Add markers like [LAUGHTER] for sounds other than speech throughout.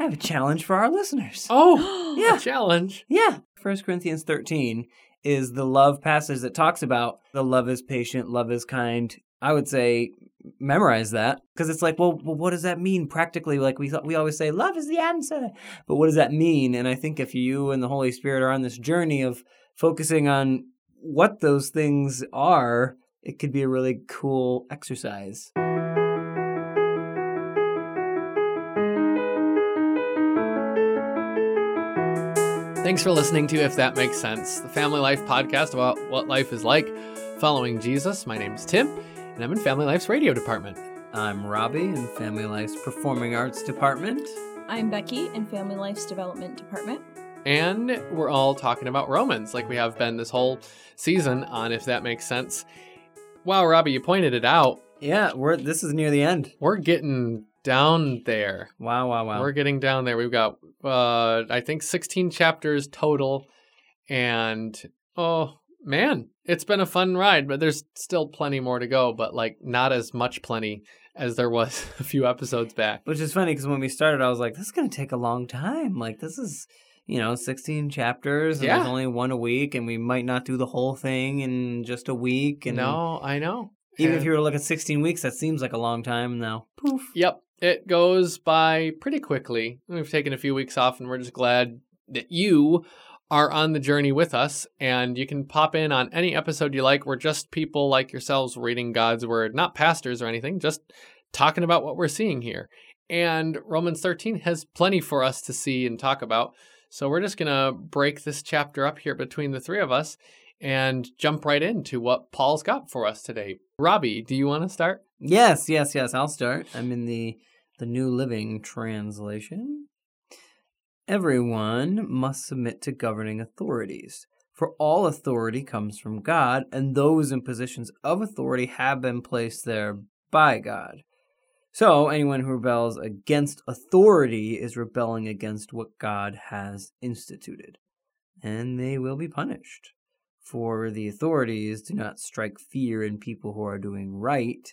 I have a challenge for our listeners. [GASPS] Oh, [GASPS] Yeah. a challenge. Yeah. First Corinthians 13 is the love passage that talks about the love is patient, love is kind. I would say memorize that because it's like, well, well, what does that mean practically? Like we we always say love is the answer, but what does that mean? And I think if you and the Holy Spirit are on this journey of focusing on what those things are, it could be a really cool exercise. Thanks for listening to If That Makes Sense, the family life podcast about what life is like following Jesus. My name's Tim, and I'm in Family Life's radio department. I'm Robbie in Family Life's Performing Arts Department. I'm Becky in Family Life's Development Department. And we're all talking about Romans, like we have been this whole season on If That Makes Sense. Wow, Robbie, you pointed it out. Yeah, we're this is near the end. We're getting down there. Wow, wow, wow. We're getting down there. We've got, uh, I think, 16 chapters total. And oh, man, it's been a fun ride, but there's still plenty more to go, but like not as much plenty as there was [LAUGHS] a few episodes back. Which is funny because when we started, I was like, this is going to take a long time. Like, this is, you know, 16 chapters, and Yeah. there's only one a week, and we might not do the whole thing in just a week. And No, I know. even if you were to look at 16 weeks, that seems like a long time now. Poof. Yep, it goes by pretty quickly. We've taken a few weeks off, and we're just glad that you are on the journey with us. And you can pop in on any episode you like. We're just people like yourselves reading God's word, not pastors or anything, just talking about what we're seeing here. And Romans 13 has plenty for us to see and talk about. So we're just going to break this chapter up here between the three of us and jump right into what Paul's got for us today. Robbie, do you want to start? Yes, yes, yes. I'll start. I'm in the the New Living Translation. Everyone must submit to governing authorities, for all authority comes from God, and those in positions of authority have been placed there by God. So, anyone who rebels against authority is rebelling against what God has instituted, and they will be punished. For the authorities do not strike fear in people who are doing right,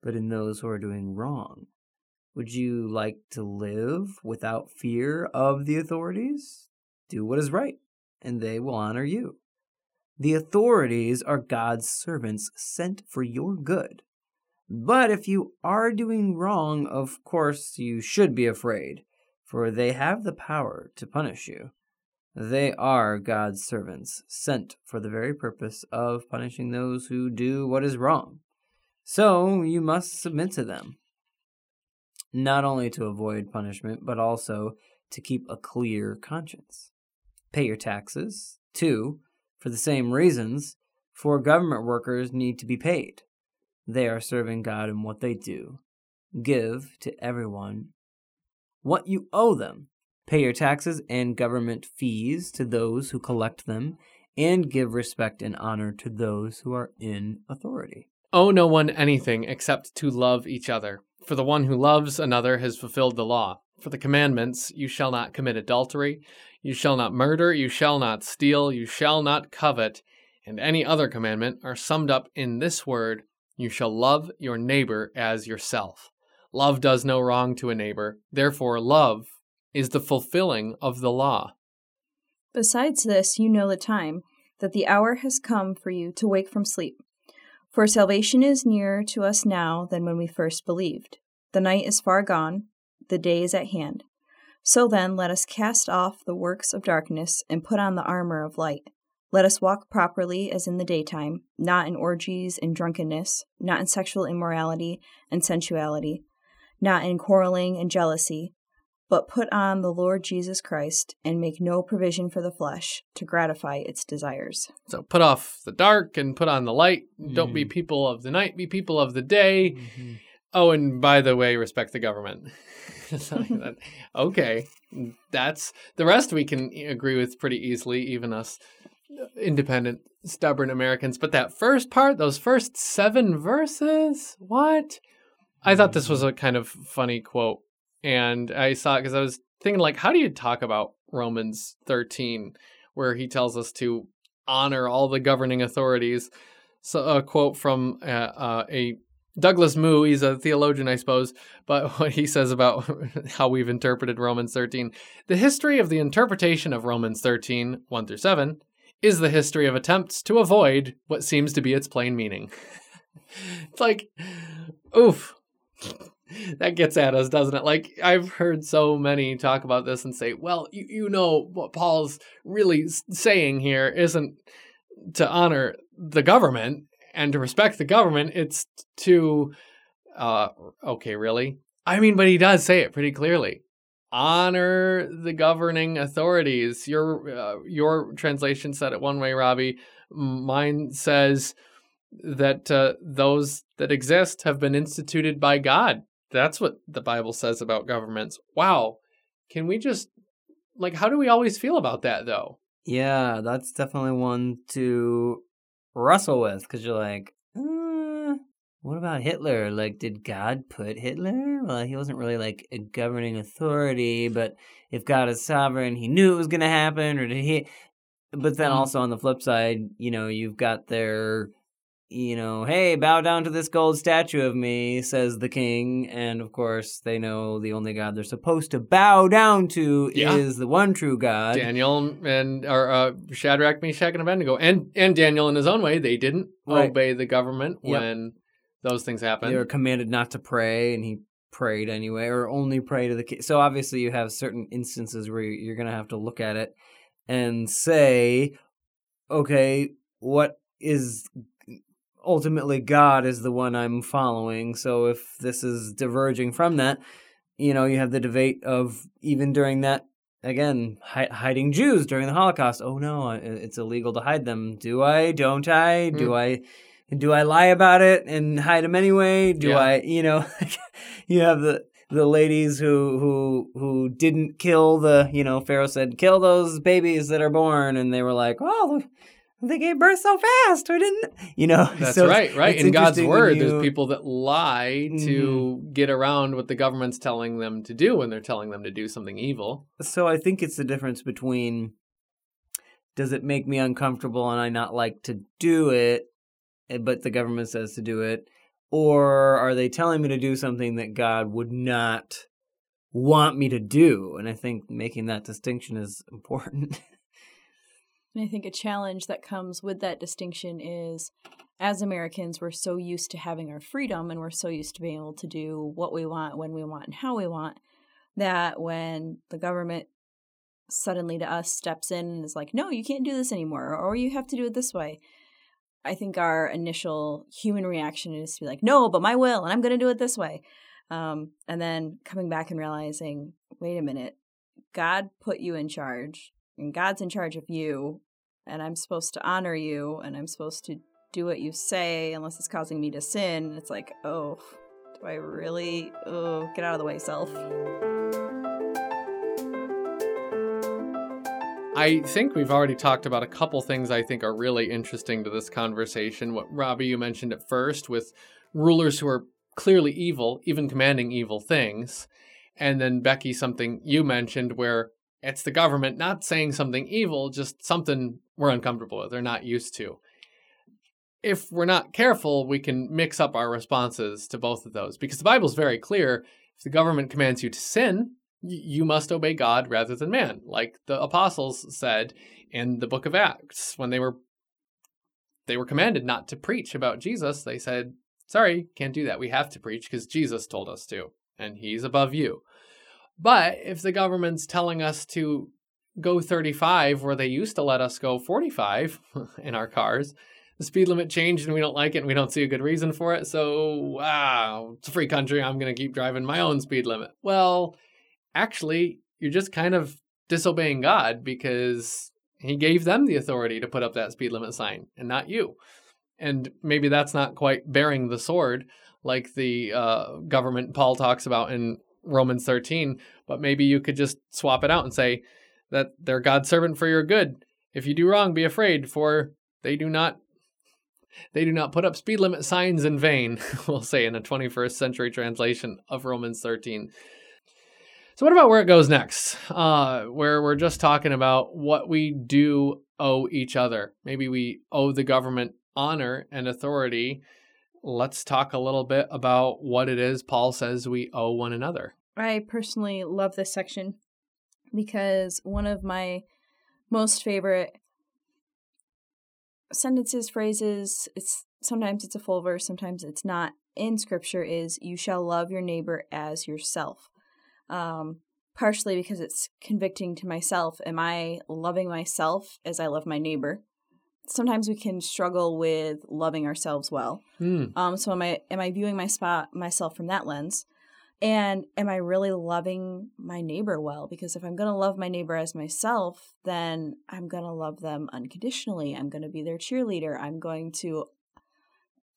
but in those who are doing wrong. Would you like to live without fear of the authorities? Do what is right, and they will honor you. The authorities are God's servants sent for your good. But if you are doing wrong, of course you should be afraid, for they have the power to punish you. They are God's servants, sent for the very purpose of punishing those who do what is wrong. So you must submit to them, not only to avoid punishment, but also to keep a clear conscience. Pay your taxes, Two, for the same reasons, for government workers need to be paid. They are serving God in what they do. Give to everyone what you owe them. Pay your taxes and government fees to those who collect them, and give respect and honor to those who are in authority. Owe no one anything except to love each other. For the one who loves another has fulfilled the law. For the commandments, you shall not commit adultery, you shall not murder, you shall not steal, you shall not covet, and any other commandment are summed up in this word you shall love your neighbor as yourself. Love does no wrong to a neighbor, therefore, love is the fulfilling of the law. Besides this, you know the time, that the hour has come for you to wake from sleep. For salvation is nearer to us now than when we first believed. The night is far gone, the day is at hand. So then, let us cast off the works of darkness and put on the armor of light. Let us walk properly as in the daytime, not in orgies and drunkenness, not in sexual immorality and sensuality, not in quarreling and jealousy, but put on the Lord Jesus Christ and make no provision for the flesh to gratify its desires. So put off the dark and put on the light. Don't be Mm. people of the night, be people of the day. Oh, and by the way, respect the government. [LAUGHS] [LAUGHS] That. okay, that's the rest we can agree with pretty easily, even us independent, stubborn Americans. But that first part, those first seven verses, what? I thought this was a kind of funny quote, and I saw it because I was thinking, like, how do you talk about Romans 13, where he tells us to honor all the governing authorities? So, a quote from uh, uh, a Douglas Moo, he's a theologian, I suppose, but [LAUGHS] what he says about [LAUGHS] how we've interpreted Romans 13 the history of the interpretation of Romans 13, 1 through 7, is the history of attempts to avoid what seems to be its plain meaning. [LAUGHS] it's like, oof. [LAUGHS] That gets at us, doesn't it? Like, I've heard so many talk about this and say, well, you, you know, what Paul's really saying here isn't to honor the government and to respect the government, it's to, uh, okay, really? I mean, but he does say it pretty clearly. Honor the governing authorities. Your uh, your translation said it one way, Robbie. Mine says that uh, those that exist have been instituted by God. That's what the Bible says about governments. Wow. Can we just like how do we always feel about that though? Yeah, that's definitely one to wrestle with because you're like, uh, what about Hitler? Like, did God put Hitler? Well, he wasn't really like a governing authority, but if God is sovereign, he knew it was going to happen, or did he? But then Mm. also on the flip side, you know, you've got their, you know, hey, bow down to this gold statue of me, says the king. And of course, they know the only God they're supposed to bow down to Yeah. is the one true God. Daniel and or uh, Shadrach, Meshach, and Abednego, and and Daniel in his own way, they didn't Right. obey the government Yep. when those things happened. They were commanded not to pray, and he prayed anyway, or only pray to the king. So obviously, you have certain instances where you- you're going to have to look at it and say, okay, what is ultimately God is the one I'm following. So if this is diverging from that, you know, you have the debate of even during that. Again, hi- hiding Jews during the Holocaust. Oh no, it's illegal to hide them. Do I? Don't I? Do Mm. I? do I lie about it and hide them anyway? Do Yeah. I, you know, [LAUGHS] you have the the ladies who who who didn't kill the, you know, Pharaoh said kill those babies that are born, and they were like, oh, they gave birth so fast, we didn't, you know. That's so right, right. In God's word, you- Mm-hmm. there's people that lie to get around what the government's telling them to do when they're telling them to do something evil. So I think it's the difference between does it make me uncomfortable and I not like to do it, eh, but the government says to do it, or are they telling me to do something that God would not want me to do? And I think making that distinction is important. [LAUGHS] And I think a challenge that comes with that distinction is as Americans, we're so used to having our freedom and we're so used to being able to do what we want, when we want, and how we want, that when the government suddenly to us steps in and is like, no, you can't do this anymore, or you have to do it this way. I think our initial human reaction is to be like, no, but my will, and I'm going to do it this way. Um, and then coming back and realizing, wait a minute, God put you in charge, and God's in charge of you, and I'm supposed to honor you, and I'm supposed to do what you say unless it's causing me to sin. It's like, oh, do I really? Oh, get out of the way, self. I think we've already talked about a couple things I think are really interesting to this conversation. What Robbie, you mentioned at first with rulers who are clearly evil, even commanding evil things. And then, Becky, something you mentioned where it's the government not saying something evil, just something we're uncomfortable with, they're not used to. If we're not careful, we can mix up our responses to both of those because the Bible's very clear. If the government commands you to sin, you must obey God rather than man, like the apostles said in the book of Acts when they were they were commanded not to preach about Jesus. They said, "Sorry, can't do that. We have to preach because Jesus told us to, and he's above you." But if the government's telling us to go 35 where they used to let us go 45 [LAUGHS] in our cars, the speed limit changed and we don't like it and we don't see a good reason for it. So, wow, it's a free country. I'm going to keep driving my own speed limit. Well, actually, you're just kind of disobeying God because He gave them the authority to put up that speed limit sign and not you. And maybe that's not quite bearing the sword like the uh, government Paul talks about in Romans 13, but maybe you could just swap it out and say that they're God's servant for your good. If you do wrong, be afraid, for they do not they do not put up speed limit signs in vain, [LAUGHS] we'll say in a 21st century translation of Romans 13. So, what about where it goes next? Uh, where we're just talking about what we do owe each other. Maybe we owe the government honor and authority let's talk a little bit about what it is Paul says we owe one another. I personally love this section because one of my most favorite sentences, phrases, it's sometimes it's a full verse, sometimes it's not in scripture is you shall love your neighbor as yourself. Um, partially because it's convicting to myself. Am I loving myself as I love my neighbor? Sometimes we can struggle with loving ourselves well. Hmm. Um, so am I am I viewing my spot myself from that lens? And am I really loving my neighbor well? Because if I'm going to love my neighbor as myself, then I'm going to love them unconditionally. I'm going to be their cheerleader. I'm going to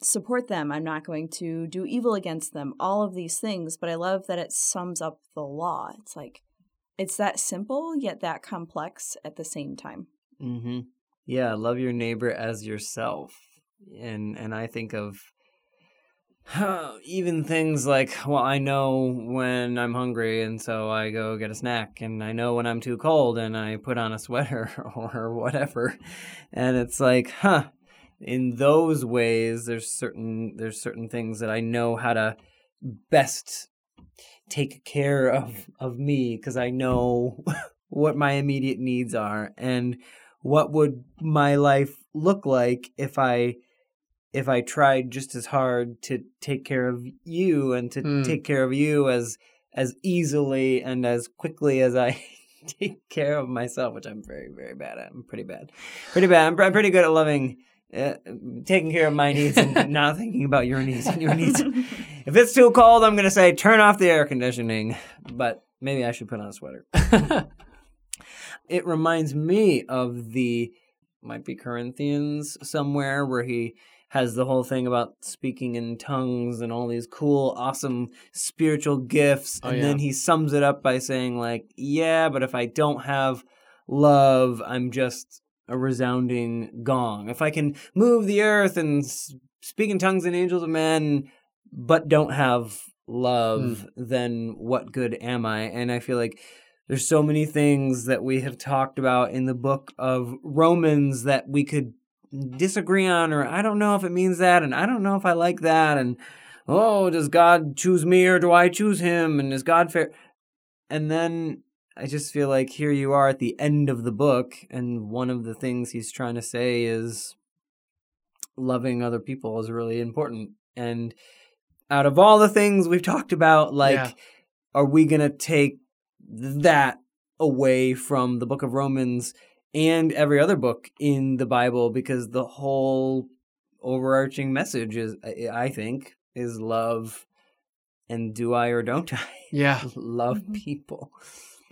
support them. I'm not going to do evil against them. All of these things. But I love that it sums up the law. It's like, it's that simple, yet that complex at the same time. Mm-hmm. Yeah, love your neighbor as yourself, and and I think of [SIGHS] even things like, well, I know when I'm hungry, and so I go get a snack, and I know when I'm too cold, and I put on a sweater [LAUGHS] or whatever, and it's like, huh. In those ways, there's certain there's certain things that I know how to best take care of of me because I know [LAUGHS] what my immediate needs are and what would my life look like if I if I tried just as hard to take care of you and to Hmm. take care of you as as easily and as quickly as I [LAUGHS] take care of myself, which I'm very very bad at. I'm pretty bad, pretty bad. I'm, I'm pretty good at loving. Uh, taking care of my needs and [LAUGHS] not thinking about your needs and your needs. If it's too cold, I'm going to say turn off the air conditioning, but maybe I should put on a sweater. [LAUGHS] It reminds me of the might be Corinthians somewhere where he has the whole thing about speaking in tongues and all these cool, awesome spiritual gifts. Oh, and yeah. then he sums it up by saying, like, yeah, but if I don't have love, I'm just a resounding gong. If I can move the earth and speak in tongues and angels of men, but don't have love, hmm. then what good am I? And I feel like there's so many things that we have talked about in the book of Romans that we could disagree on, or I don't know if it means that, and I don't know if I like that, and oh, does God choose me or do I choose him? And is God fair? And then I just feel like here you are at the end of the book, and one of the things he's trying to say is loving other people is really important. And out of all the things we've talked about, like, Yeah. are we going to take that away from the book of Romans and every other book in the Bible? Because the whole overarching message is, I I think, is love. And do I or don't I yeah. [LAUGHS] love Mhm. people?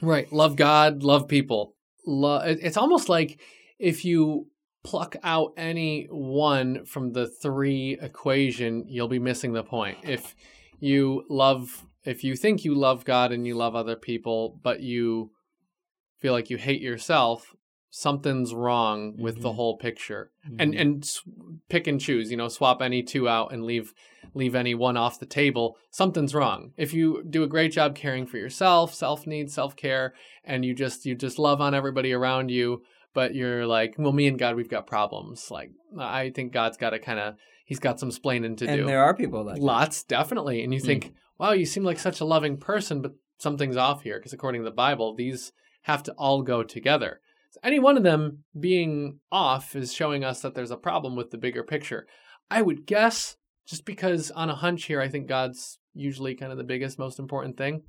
Right. Love God, love people. Lo- it's almost like if you pluck out any one from the three equation, you'll be missing the point. If you love, if you think you love God and you love other people, but you feel like you hate yourself, something's wrong with the Mhm. whole picture. And and pick and choose. You know, swap any two out and leave leave any one off the table. Something's wrong. If you do a great job caring for yourself, self needs, self care, and you just you just love on everybody around you, but you're like, well, me and God, we've got problems. Like, I think God's got to kind of he's got some splaining to and do. there are people like that. Lots, definitely. And you think, wow, you seem like such a loving person, but something's off here because according to the Bible, these have to all go together. So any one of them being off is showing us that there's a problem with the bigger picture. I would guess, just because on a hunch here, I think God's usually kind of the biggest, most important thing.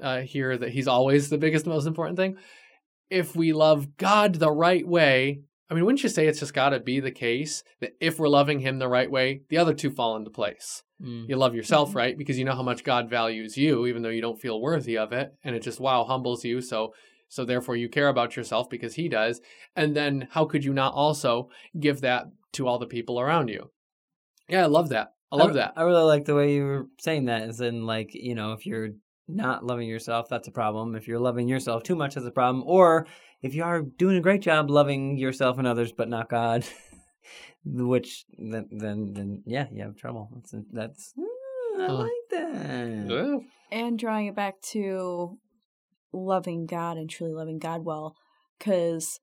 Uh, here, that He's always the biggest, most important thing. If we love God the right way, I mean, wouldn't you say it's just got to be the case that if we're loving Him the right way, the other two fall into place? Mm. You love yourself, Mhm. right? Because you know how much God values you, even though you don't feel worthy of it, and it just wow humbles you. So, so therefore, you care about yourself because He does. And then, how could you not also give that to all the people around you? Yeah, I love that. I love re- that. I really like the way you were saying that. As in, like, you know, if you're not loving yourself, that's a problem. If you're loving yourself too much, that's a problem. Or if you are doing a great job loving yourself and others, but not God, [LAUGHS] which then, then, then, yeah, you have trouble. That's, that's mm, I Huh. like that. Yeah. and drawing it back to loving God and truly loving God well. Because,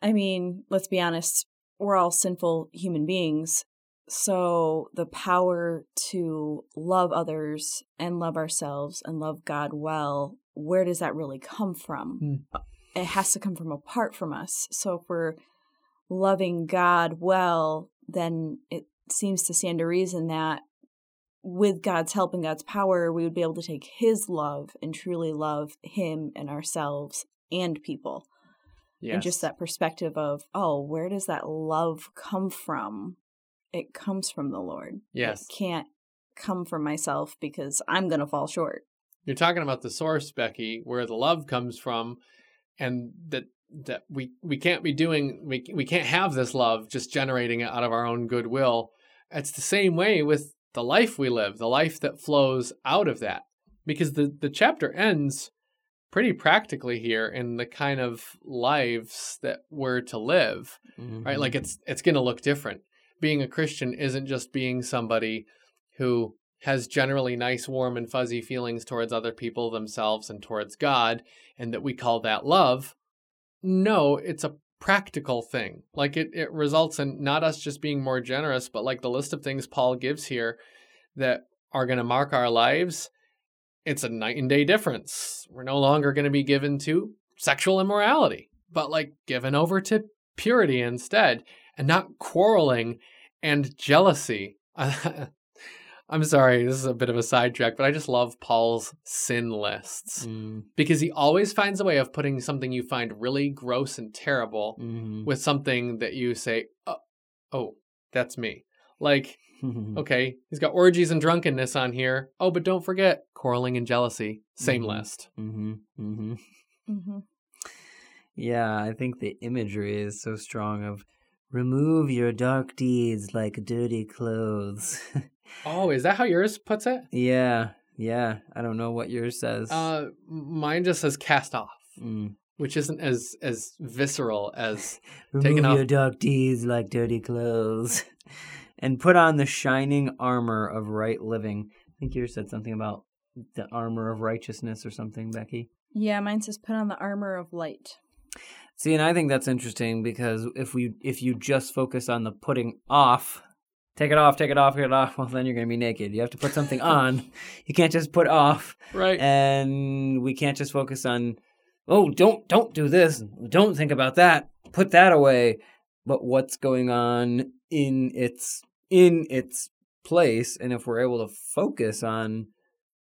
I mean, let's be honest, we're all sinful human beings. So the power to love others and love ourselves and love God well, where does that really come from? Hmm. It has to come from apart from us. So if we're loving God well, then it seems to stand to reason that with God's help and God's power, we would be able to take His love and truly love Him and ourselves and people. Yes. And just that perspective of, oh, where does that love come from? It comes from the Lord. Yes. It can't come from myself because I'm going to fall short. You're talking about the source, Becky, where the love comes from, and that that we we can't be doing we we can't have this love just generating it out of our own goodwill. It's the same way with the life we live, the life that flows out of that. Because the the chapter ends pretty practically here in the kind of lives that we're to live. Right? Like mm-hmm. it's it's going to look different. Being a Christian isn't just being somebody who has generally nice, warm, and fuzzy feelings towards other people, themselves, and towards God, and that we call that love. No, it's a practical thing. Like it, it results in not us just being more generous, but like the list of things Paul gives here that are going to mark our lives. It's a night and day difference. We're no longer going to be given to sexual immorality, but like given over to purity instead, and not quarreling and jealousy. [LAUGHS] I'm sorry, this is a bit of a sidetrack, but I just love Paul's sin lists Mm, because he always finds a way of putting something you find really gross and terrible mhm. with something that you say, oh, oh that's me. Like, [LAUGHS] okay, he's got orgies and drunkenness on here. Oh, but don't forget quarreling and jealousy. Same Mhm. list. hmm hmm Mm-hmm. Yeah, I think the imagery is so strong of remove your dark deeds like dirty clothes. [LAUGHS] Oh, is that how yours puts it? yeah, yeah. I don't know what yours says. Uh, mine just says cast off, Mm. which isn't as as visceral as [LAUGHS] Remove Taking off- your dark deeds like dirty clothes, [LAUGHS] and put on the shining armor of right living. I think yours said something about the armor of righteousness or something, Becky. Yeah, mine says put on the armor of light. See, and I think that's interesting because if we if you just focus on the putting off, take it off, take it off, take it off, [LAUGHS] well then you're gonna be naked. You have to put something [LAUGHS] on. You can't just put off, right. and we can't just focus on. Oh, don't don't do this. Don't think about that. Put that away. But what's going on in its in its place, and if we're able to focus on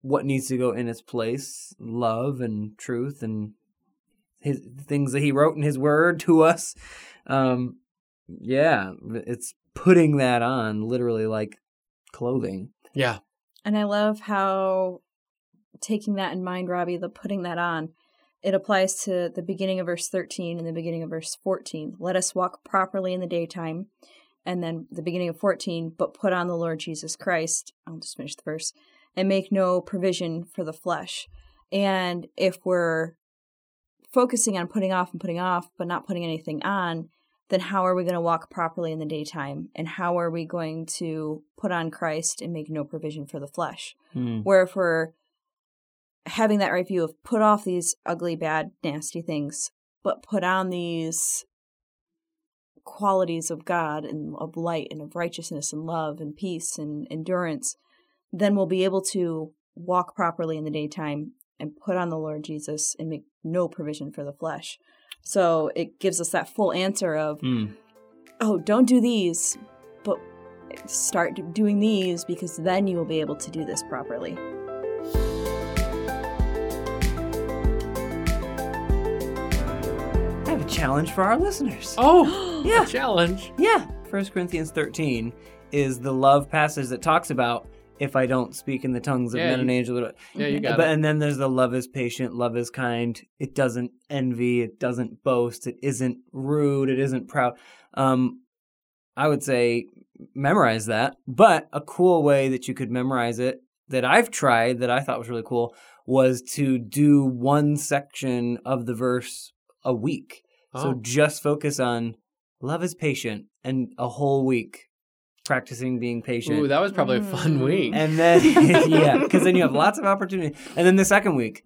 what needs to go in its place, love and truth and his things that he wrote in his word to us. Um, yeah, it's putting that on literally like clothing. yeah. And I love how taking that in mind, Robbie, the putting that on, it applies to the beginning of verse 13 and the beginning of verse 14. Let us walk properly in the daytime. And then the beginning of 14, but put on the Lord Jesus Christ. I'll just finish the verse. And make no provision for the flesh. And if we're focusing on putting off and putting off, but not putting anything on, then how are we going to walk properly in the daytime? And how are we going to put on Christ and make no provision for the flesh? Hmm. Where if we're having that right view of put off these ugly, bad, nasty things, but put on these qualities of God and of light and of righteousness and love and peace and endurance, then we'll be able to walk properly in the daytime and put on the Lord Jesus and make no provision for the flesh. So it gives us that full answer of, Hmm. oh, don't do these, but start doing these because then you will be able to do this properly. I have a challenge for our listeners. [GASPS] Oh, [GASPS] Yeah. a challenge. Yeah. 1 Corinthians 13 is the love passage that talks about if I don't speak in the tongues of Yeah, men and angels. Yeah, you got but it. and then there's the love is patient, love is kind. It doesn't envy, it doesn't boast, it isn't rude, it isn't proud. Um, I would say memorize that. But a cool way that you could memorize it that I've tried that I thought was really cool was to do one section of the verse a week. Oh. So just focus on love is patient and a whole week practicing being patient. Ooh, that was probably a fun Mm. week. and then [LAUGHS] yeah, [LAUGHS] because then you have lots of opportunity. And then the second week,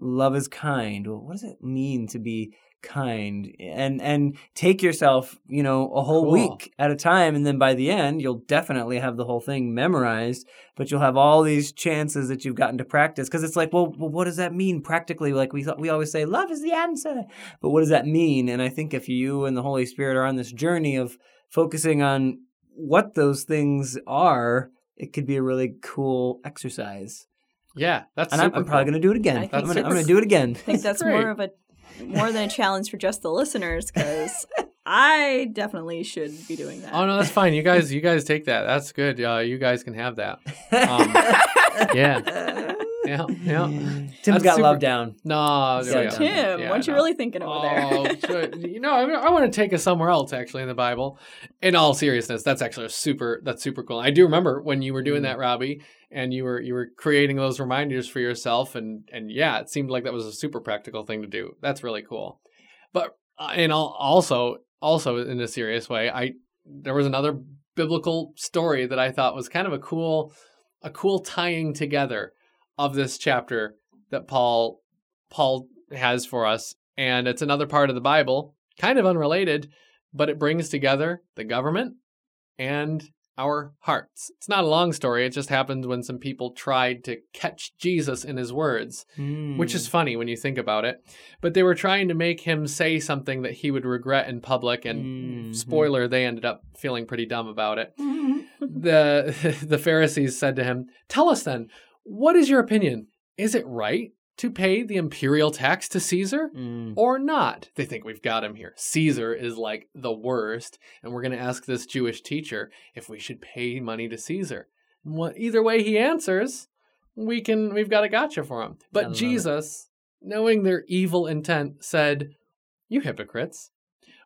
love is kind. Well, what does it mean to be kind? And and take yourself, you know, a whole Cool. week at a time, and then by the end, you'll definitely have the whole thing memorized. But you'll have all these chances that you've gotten to practice because it's like, well, well, what does that mean practically? Like we thought, we always say, love is the answer, but what does that mean? And I think if you and the Holy Spirit are on this journey of focusing on what those things are, it could be a really cool exercise. Yeah, that's And I'm, I'm probably cool. going to do it again. I I'm think going to do it again. I think that's more of a more than a challenge for just the listeners because I definitely should be doing that. Oh no, that's fine. You guys, you guys take that. That's good. Uh, you guys can have that. [LAUGHS] Um, yeah, yeah, yeah. Tim's That's got super- love down. No, Yeah, yeah, Tim, yeah, what you really thinking over Oh, [LAUGHS] there? you know, I, I want to take us somewhere else. Actually, in the Bible. In all seriousness, that's actually a super. That's super cool. I do remember when you were doing that, Robbie, and you were you were creating those reminders for yourself, and and yeah, it seemed like that was a super practical thing to do. That's really cool. But uh, and al- also also in a serious way, I there was another biblical story that I thought was kind of a cool a cool tying together of this chapter that Paul Paul has for us and it's another part of the Bible, kind of unrelated, but it brings together the government and our hearts. It's not a long story, it just happened when some people tried to catch Jesus in his words, which is funny when you think about it. But they were trying to make him say something that he would regret in public and Mhm. spoiler they ended up feeling pretty dumb about it. [LAUGHS] the [LAUGHS] the Pharisees said to him, "Tell us then, what is your opinion? Is it right to pay the imperial tax to Caesar Mm. or not?" They think we've got him here. Caesar is like the worst, and we're going to ask this Jewish teacher if we should pay money to Caesar. Well, either way he answers, we can we've got a gotcha for him. But it. Jesus, knowing their evil intent, said, "You hypocrites,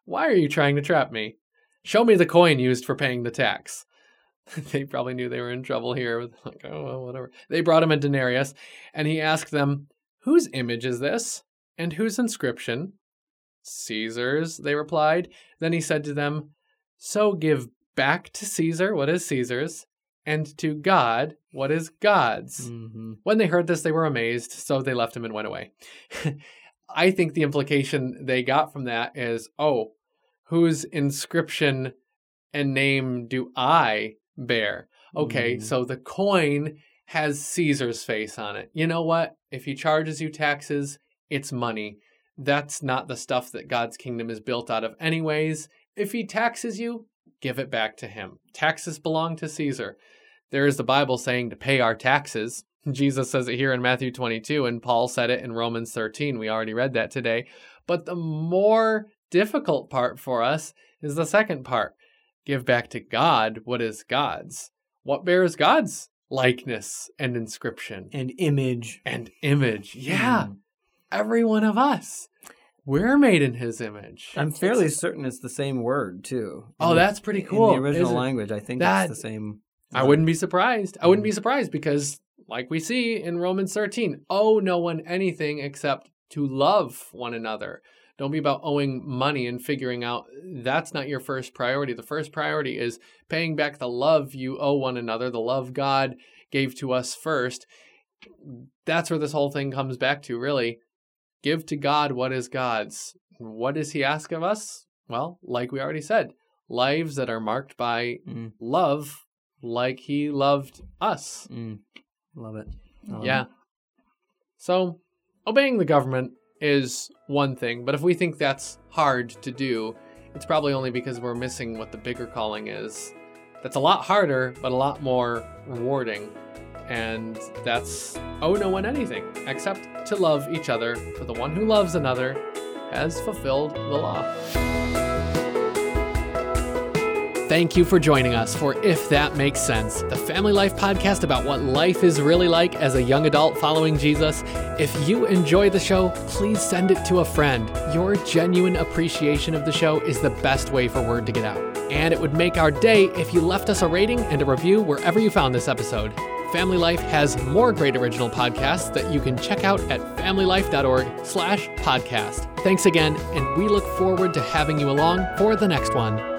why are you trying to trap me? Show me the coin used for paying the tax." [LAUGHS] they probably knew they were in trouble here. Like, oh, well, whatever. They brought him a denarius, and he asked them, Whose image is this? And whose inscription? Caesar's, they replied. Then he said to them, So give back to Caesar what is Caesar's, and to God what is God's. Mhm. When they heard this, they were amazed, so they left him and went away. [LAUGHS] I think the implication they got from that is oh, whose inscription and name do I bear? Okay, Mm. so the coin has Caesar's face on it. You know what? If he charges you taxes, it's money. That's not the stuff that God's kingdom is built out of, anyways. If he taxes you, give it back to him. Taxes belong to Caesar. There is the Bible saying to pay our taxes. [LAUGHS] Jesus says it here in Matthew 22, and Paul said it in Romans 13. We already read that today. But the more difficult part for us is the second part give back to God what is God's. What bears God's likeness and inscription And image. and image? Yeah, Mm. every one of us. We're made in his image. I'm fairly certain it's the same word too. Oh, In that's pretty cool, In the original language, I think That- it's the same. I wouldn't be surprised. I wouldn't Mm. be surprised because, like we see in Romans 13, owe no one anything except to love one another. Don't be about owing money and figuring out that's not your first priority. The first priority is paying back the love you owe one another, the love God gave to us first. That's where this whole thing comes back to, really. Give to God what is God's. What does He ask of us? Well, like we already said, lives that are marked by Mm. love like he loved us. Mm. Love it. Yeah. So, obeying the government is one thing, but if we think that's hard to do, it's probably only because we're missing what the bigger calling is. That's a lot harder, but a lot more rewarding. And that's owe no one anything except to love each other, for the one who loves another has fulfilled the law. Thank you for joining us for If That Makes Sense, the family life podcast about what life is really like as a young adult following Jesus. If you enjoy the show, please send it to a friend. Your genuine appreciation of the show is the best way for word to get out. And it would make our day if you left us a rating and a review wherever you found this episode. Family Life has more great original podcasts that you can check out at familylife.org slash podcast. Thanks again, and we look forward to having you along for the next one.